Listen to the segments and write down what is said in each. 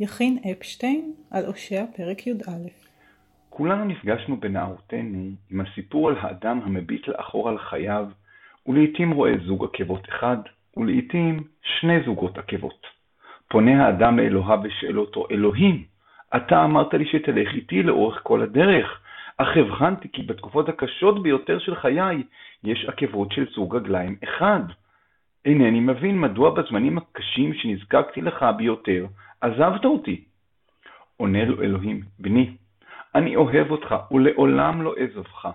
יכין אפשטיין על הושע פרק י"א כולנו נפגשנו בנערותנו עם הסיפור על האדם המביט לאחור על חייו, ולעיתים רואה זוג עקבות אחד, ולעיתים שני זוגות עקבות. פונה האדם לאלוהיו ושאל אותו, אלוהים, אתה אמרת לי שתלך איתי לאורך כל הדרך, אך הבחנתי כי בתקופות הקשות ביותר של חיי יש עקבות של זוג רגליים אחד. אינני מבין מדוע בזמנים הקשים שנזקקתי לך ביותר, עזבת אותי. עונה לו אלוהים, בני, אני אוהב אותך ולעולם לא אעזבך.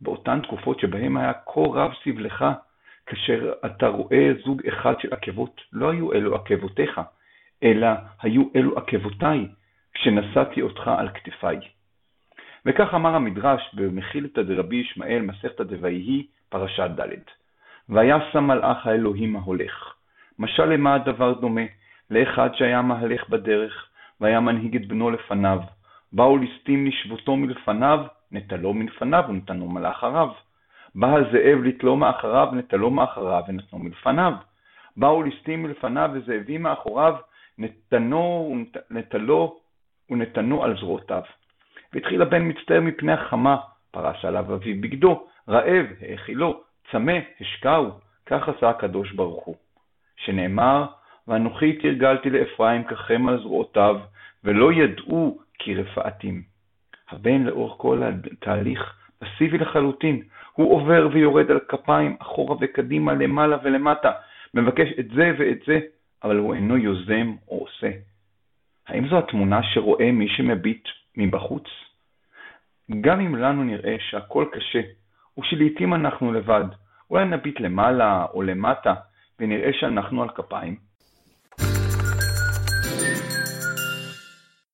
באותן תקופות שבהן היה כה רב סבלך, כאשר אתה רואה זוג אחד של עקבות, לא היו אלו עקבותיך, אלא היו אלו עקבותיי, כשנשאתי אותך על כתפיי. וכך אמר המדרש במחילתא דרבי ישמעאל, מסכתא דויהי, פרשת ד'. וישם מלאך האלוהים ההולך. משל למה הדבר דומה? לאחד שהיה מהלך בדרך, והיה מנהיג את בנו לפניו. באו ליסטים לשבותו מלפניו, נטלו מלפניו ונתנו מלאחריו. בא הזאב לתלו מאחריו, נטלו מאחריו ונתנו מלפניו. באו ליסטים מלפניו וזאבים מאחוריו, נתנו, נטלו ונתנו על זרועותיו. והתחיל הבן מצטער מפני החמה, פרש עליו אביו בגדו, רעב, האכילו, צמא, השקעו, כך עשה הקדוש ברוך הוא. שנאמר, ואנוכי תרגלתי לאפרים ככם על זרועותיו, ולא ידעו כי רפאתים. הבן לאורך כל התהליך פסיבי לחלוטין, הוא עובר ויורד על כפיים אחורה וקדימה, למעלה ולמטה, מבקש את זה ואת זה, אבל הוא אינו יוזם או עושה. האם זו התמונה שרואה מי שמביט מבחוץ? גם אם לנו נראה שהכל קשה, ושלעיתים אנחנו לבד, אולי נביט למעלה או למטה ונראה שאנחנו על כפיים,